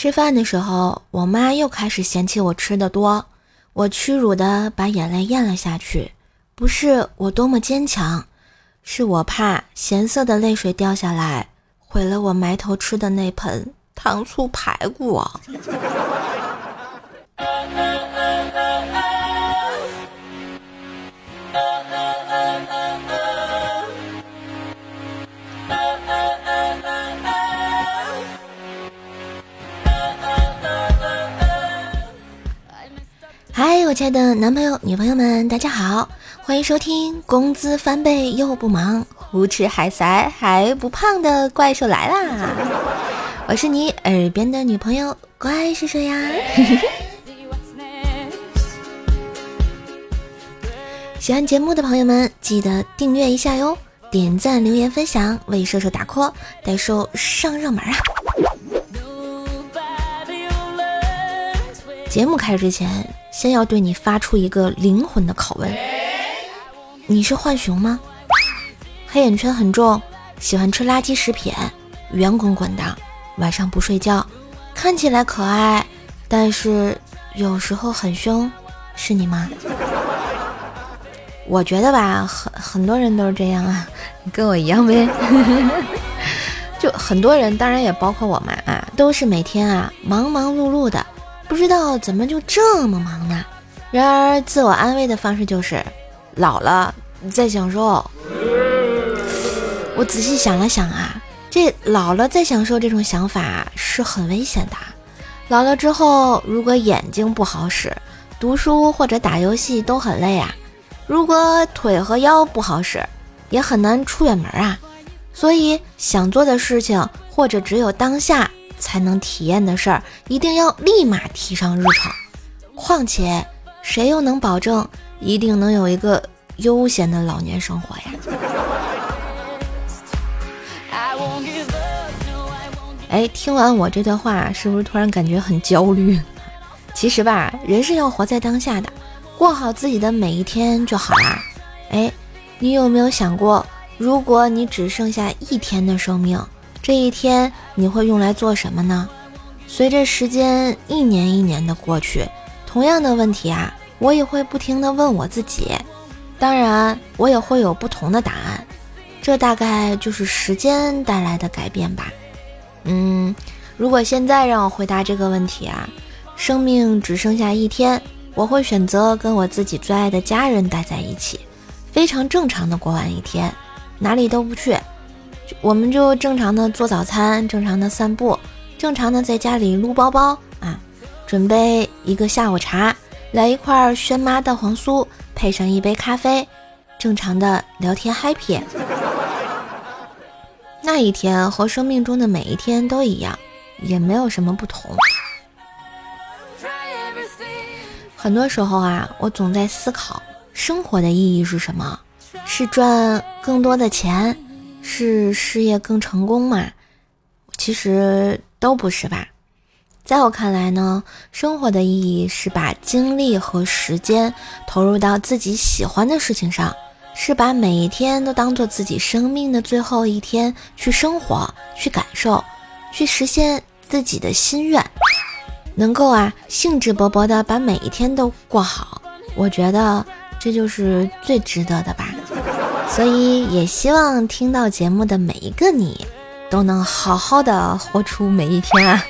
吃饭的时候，我妈又开始嫌弃我吃的多，我屈辱的把眼泪咽了下去。不是我多么坚强，是我怕咸涩的泪水掉下来，毁了我埋头吃的那盆糖醋排骨嘿！我亲爱的男朋友、女朋友们，大家好，欢迎收听工资翻倍又不忙，胡吃海塞还不胖的怪兽来啦！我是你耳边的女朋友怪兽兽呀。喜欢节目的朋友们，记得订阅一下哟，点赞、留言、分享，为射手打 call，带兽上热门啊！节目开始之前。先要对你发出一个灵魂的拷问：你是浣熊吗？黑眼圈很重，喜欢吃垃圾食品，圆滚滚的，晚上不睡觉，看起来可爱，但是有时候很凶，是你吗？我觉得吧，很很多人都是这样啊，跟我一样呗。就很多人，当然也包括我嘛啊，都是每天啊忙忙碌碌的。不知道怎么就这么忙呢？然而自我安慰的方式就是老了再享受。我仔细想了想啊，这老了再享受这种想法是很危险的。老了之后，如果眼睛不好使，读书或者打游戏都很累啊；如果腿和腰不好使，也很难出远门啊。所以想做的事情，或者只有当下。才能体验的事儿，一定要立马提上日程。况且，谁又能保证一定能有一个悠闲的老年生活呀？哎，听完我这段话，是不是突然感觉很焦虑？其实吧，人是要活在当下的，过好自己的每一天就好啦。哎，你有没有想过，如果你只剩下一天的生命？这一天你会用来做什么呢？随着时间一年一年的过去，同样的问题啊，我也会不停的问我自己。当然，我也会有不同的答案。这大概就是时间带来的改变吧。嗯，如果现在让我回答这个问题啊，生命只剩下一天，我会选择跟我自己最爱的家人待在一起，非常正常的过完一天，哪里都不去。我们就正常的做早餐，正常的散步，正常的在家里撸包包啊，准备一个下午茶，来一块轩妈蛋黄酥，配上一杯咖啡，正常的聊天 happy。那一天和生命中的每一天都一样，也没有什么不同。很多时候啊，我总在思考，生活的意义是什么？是赚更多的钱？是事业更成功嘛？其实都不是吧。在我看来呢，生活的意义是把精力和时间投入到自己喜欢的事情上，是把每一天都当做自己生命的最后一天去生活、去感受、去实现自己的心愿，能够啊兴致勃勃的把每一天都过好。我觉得这就是最值得的吧。所以，也希望听到节目的每一个你，都能好好的活出每一天啊！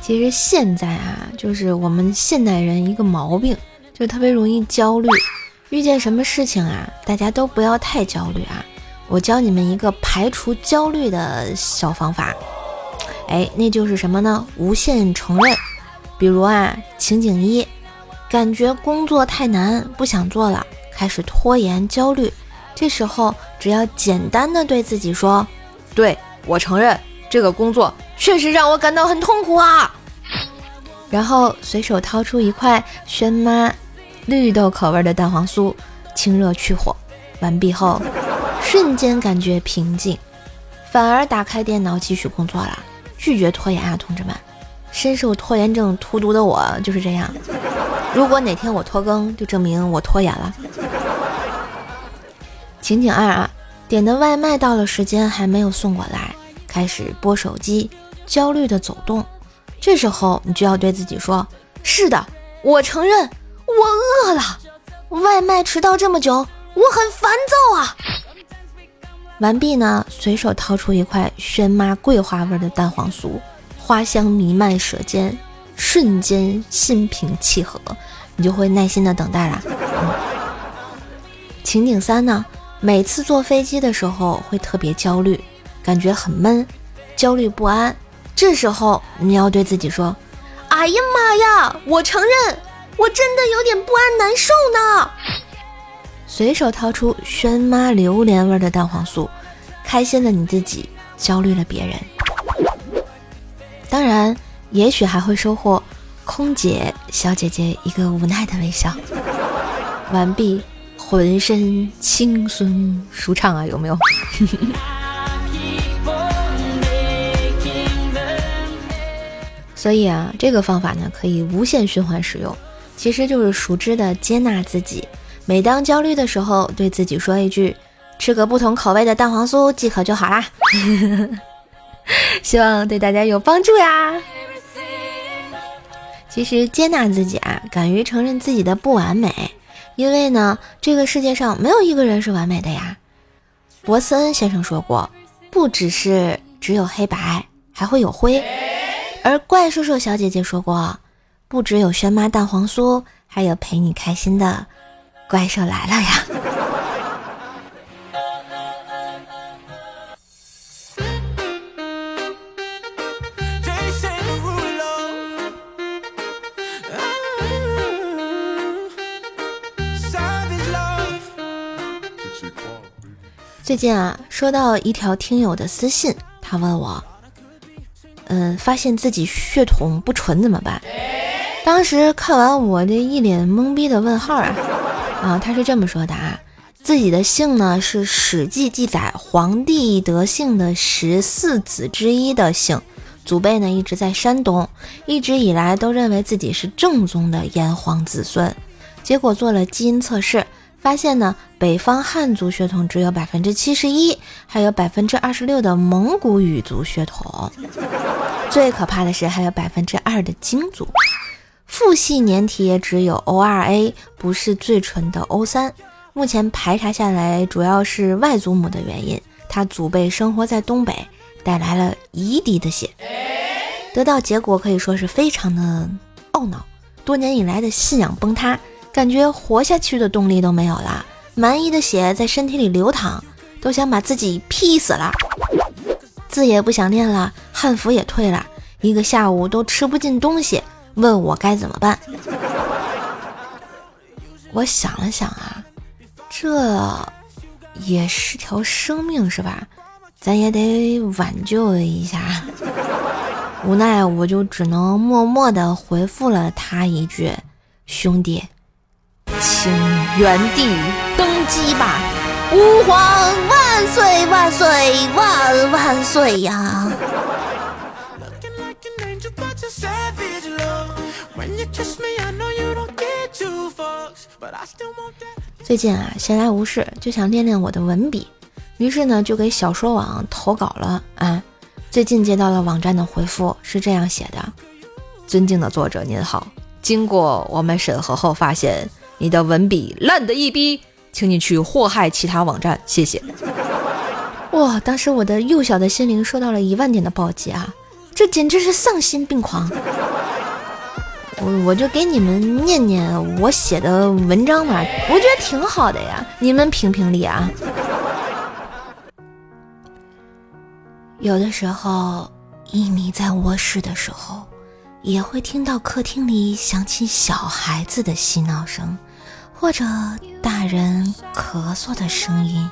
其实现在啊，就是我们现代人一个毛病，就特别容易焦虑。遇见什么事情啊，大家都不要太焦虑啊！我教你们一个排除焦虑的小方法，哎，那就是什么呢？无限承认。比如啊，情景一，感觉工作太难，不想做了，开始拖延、焦虑。这时候，只要简单的对自己说：“对我承认，这个工作确实让我感到很痛苦啊。”然后随手掏出一块轩妈绿豆口味的蛋黄酥，清热去火。完毕后，瞬间感觉平静，反而打开电脑继续工作了，拒绝拖延啊，同志们。深受拖延症荼毒的我就是这样。如果哪天我拖更，就证明我拖延了。情景二啊，点的外卖到了时间还没有送过来，开始拨手机，焦虑的走动。这时候你就要对自己说：“是的，我承认，我饿了。外卖迟到这么久，我很烦躁啊。”完毕呢，随手掏出一块轩妈桂花味的蛋黄酥，花香弥漫舌尖，瞬间心平气和，你就会耐心的等待啦。情景三呢，每次坐飞机的时候会特别焦虑，感觉很闷，焦虑不安。这时候你要对自己说：“哎呀妈呀，我承认，我真的有点不安难受呢。”随手掏出轩妈榴莲味的蛋黄酥，开心了你自己，焦虑了别人。当然，也许还会收获空姐小姐姐一个无奈的微笑。完毕，浑身轻松舒畅啊，有没有？所以啊，这个方法呢，可以无限循环使用，其实就是熟知的接纳自己。每当焦虑的时候，对自己说一句：“吃个不同口味的蛋黄酥即可就好啦。” 希望对大家有帮助呀。其实接纳自己啊，敢于承认自己的不完美，因为呢，这个世界上没有一个人是完美的呀。博斯恩先生说过：“不只是只有黑白，还会有灰。”而怪兽兽小姐姐说过：“不只有轩妈蛋黄酥，还有陪你开心的。”怪兽来了呀！最近啊，收到一条听友的私信，他问我：“嗯，发现自己血统不纯怎么办？”当时看完，我这一脸懵逼的问号啊！啊，他是这么说的啊，自己的姓呢是《史记》记载皇帝德姓的十四子之一的姓，祖辈呢一直在山东，一直以来都认为自己是正宗的炎黄子孙，结果做了基因测试，发现呢北方汉族血统只有百分之七十一，还有百分之二十六的蒙古语族血统，最可怕的是还有百分之二的京族。父系粘体也只有 O 二 A，不是最纯的 O 三。目前排查下来，主要是外祖母的原因，他祖辈生活在东北，带来了夷狄的血。得到结果可以说是非常的懊恼，多年以来的信仰崩塌，感觉活下去的动力都没有了。蛮夷的血在身体里流淌，都想把自己劈死了。字也不想念了，汉服也退了，一个下午都吃不进东西。问我该怎么办？我想了想啊，这也是条生命是吧？咱也得挽救一下。无奈我就只能默默的回复了他一句：“兄弟，请原地登基吧！吾皇万岁万岁万万岁呀！”最近啊，闲来无事就想练练我的文笔，于是呢就给小说网投稿了啊。最近接到了网站的回复，是这样写的：“尊敬的作者您好，经过我们审核后发现你的文笔烂的一逼，请你去祸害其他网站，谢谢。”哇，当时我的幼小的心灵受到了一万点的暴击啊！这简直是丧心病狂。我我就给你们念念我写的文章嘛，我觉得挺好的呀，你们评评理啊。有的时候，一米在卧室的时候，也会听到客厅里响起小孩子的嬉闹声，或者大人咳嗽的声音。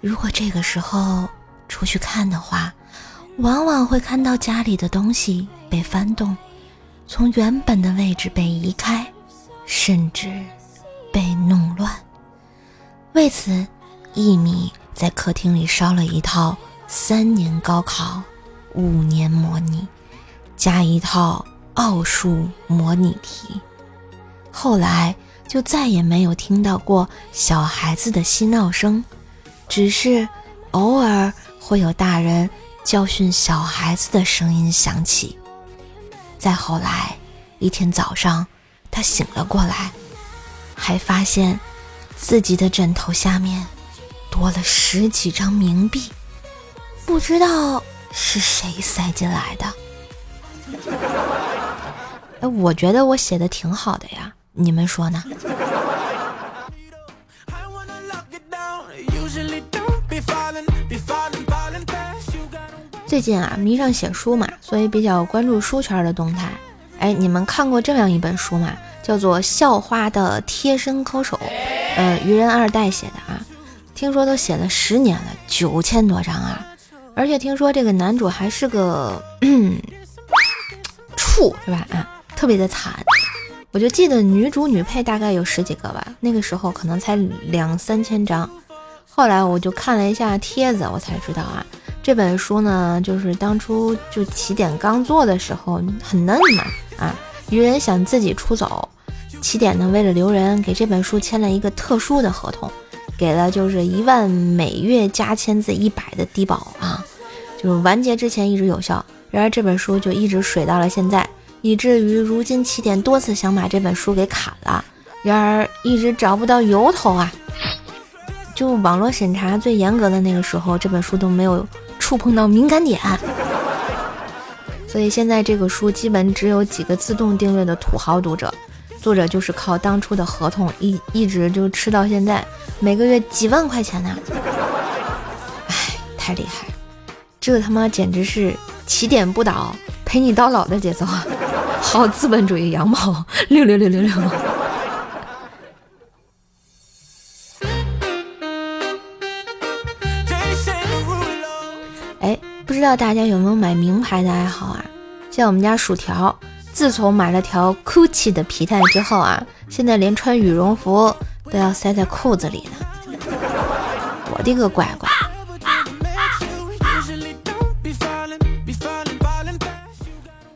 如果这个时候出去看的话，往往会看到家里的东西被翻动。从原本的位置被移开，甚至被弄乱。为此，一米在客厅里烧了一套三年高考五年模拟，加一套奥数模拟题。后来就再也没有听到过小孩子的嬉闹声，只是偶尔会有大人教训小孩子的声音响起。再后来，一天早上，他醒了过来，还发现自己的枕头下面多了十几张冥币，不知道是谁塞进来的。哎，我觉得我写的挺好的呀，你们说呢？最近啊，迷上写书嘛，所以比较关注书圈的动态。哎，你们看过这样一本书吗？叫做《校花的贴身抠手》，呃，愚人二代写的啊。听说都写了十年了，九千多章啊。而且听说这个男主还是个 处，是吧？啊，特别的惨。我就记得女主女配大概有十几个吧，那个时候可能才两三千章。后来我就看了一下帖子，我才知道啊，这本书呢，就是当初就起点刚做的时候很嫩嘛，啊，愚人想自己出走，起点呢为了留人，给这本书签了一个特殊的合同，给了就是一万每月加签字一百的低保啊，就是完结之前一直有效。然而这本书就一直水到了现在，以至于如今起点多次想把这本书给砍了，然而一直找不到由头啊。就网络审查最严格的那个时候，这本书都没有触碰到敏感点，所以现在这个书基本只有几个自动订阅的土豪读者，作者就是靠当初的合同一一直就吃到现在，每个月几万块钱呢，哎，太厉害，这他妈简直是起点不倒，陪你到老的节奏，好资本主义羊毛，六六六六六。不知道大家有没有买名牌的爱好啊？像我们家薯条，自从买了条 Gucci 的皮带之后啊，现在连穿羽绒服都要塞在裤子里呢。我的个乖乖！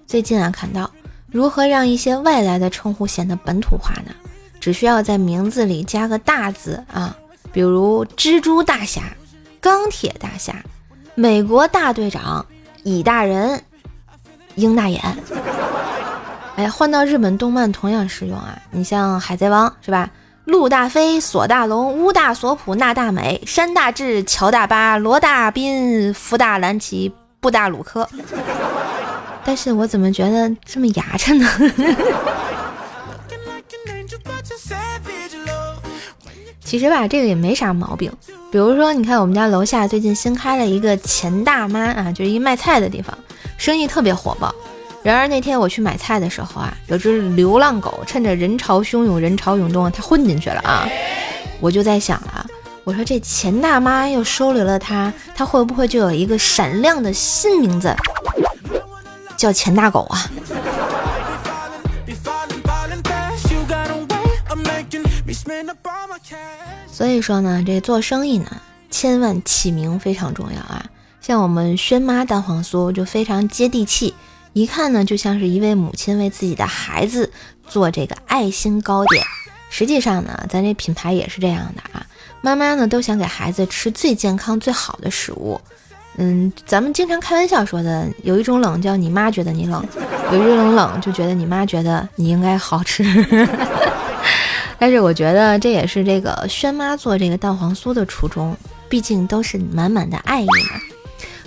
最近啊，看到如何让一些外来的称呼显得本土化呢？只需要在名字里加个大字啊，比如蜘蛛大侠、钢铁大侠。美国大队长乙大人，鹰大眼，哎，换到日本动漫同样适用啊！你像海贼王是吧？陆大飞、索大龙、乌大索普、纳大美、山大志、乔大巴、罗大斌、福大蓝奇、布大鲁科。但是我怎么觉得这么牙碜呢？其实吧，这个也没啥毛病。比如说，你看我们家楼下最近新开了一个钱大妈啊，就是一卖菜的地方，生意特别火爆。然而那天我去买菜的时候啊，有只流浪狗趁着人潮汹涌、人潮涌动，它混进去了啊。我就在想啊，我说这钱大妈又收留了它，它会不会就有一个闪亮的新名字，叫钱大狗啊？所以说呢，这做生意呢，千万起名非常重要啊。像我们轩妈蛋黄酥就非常接地气，一看呢就像是一位母亲为自己的孩子做这个爱心糕点。实际上呢，咱这品牌也是这样的啊，妈妈呢都想给孩子吃最健康最好的食物。嗯，咱们经常开玩笑说的，有一种冷叫你妈觉得你冷，有一种冷就觉得你妈觉得你应该好吃。但是我觉得这也是这个轩妈做这个蛋黄酥的初衷，毕竟都是满满的爱意嘛。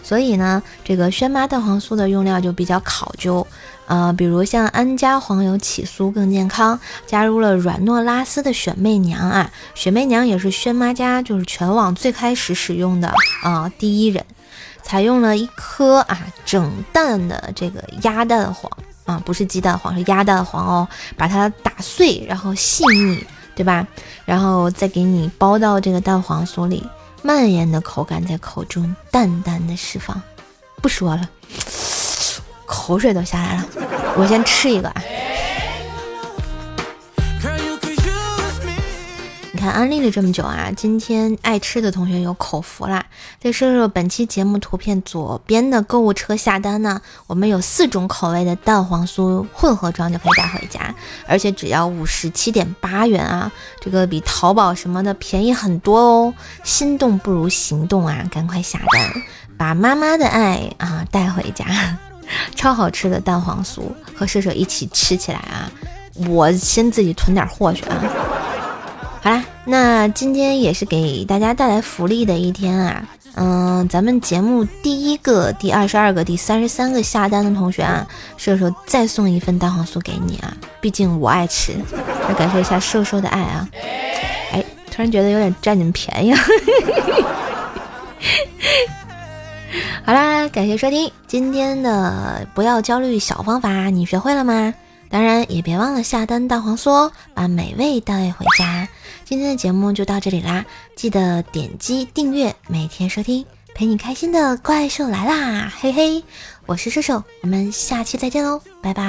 所以呢，这个轩妈蛋黄酥的用料就比较考究，呃，比如像安佳黄油起酥更健康，加入了软糯拉丝的雪媚娘啊，雪媚娘也是轩妈家就是全网最开始使用的啊第一人，采用了一颗啊整蛋的这个鸭蛋黄。啊，不是鸡蛋黄，是鸭蛋黄哦，把它打碎，然后细腻，对吧？然后再给你包到这个蛋黄酥里，蔓延的口感在口中淡淡的释放。不说了，口水都下来了。我先吃一个啊。你看安利了这么久啊，今天爱吃的同学有口福啦！再说说本期节目图片左边的购物车下单呢，我们有四种口味的蛋黄酥混合装就可以带回家，而且只要五十七点八元啊，这个比淘宝什么的便宜很多哦！心动不如行动啊，赶快下单，把妈妈的爱啊带回家！超好吃的蛋黄酥，和射手一起吃起来啊！我先自己囤点货去啊！那今天也是给大家带来福利的一天啊！嗯，咱们节目第一个、第二十二个、第三十三个下单的同学啊，瘦瘦再送一份蛋黄酥给你啊！毕竟我爱吃，来感受一下瘦瘦的爱啊！哎，突然觉得有点占你们便宜了。好啦，感谢收听今天的不要焦虑小方法，你学会了吗？当然也别忘了下单蛋黄酥哦，把美味带回家。今天的节目就到这里啦，记得点击订阅，每天收听，陪你开心的怪兽来啦，嘿嘿，我是射手，我们下期再见喽，拜拜。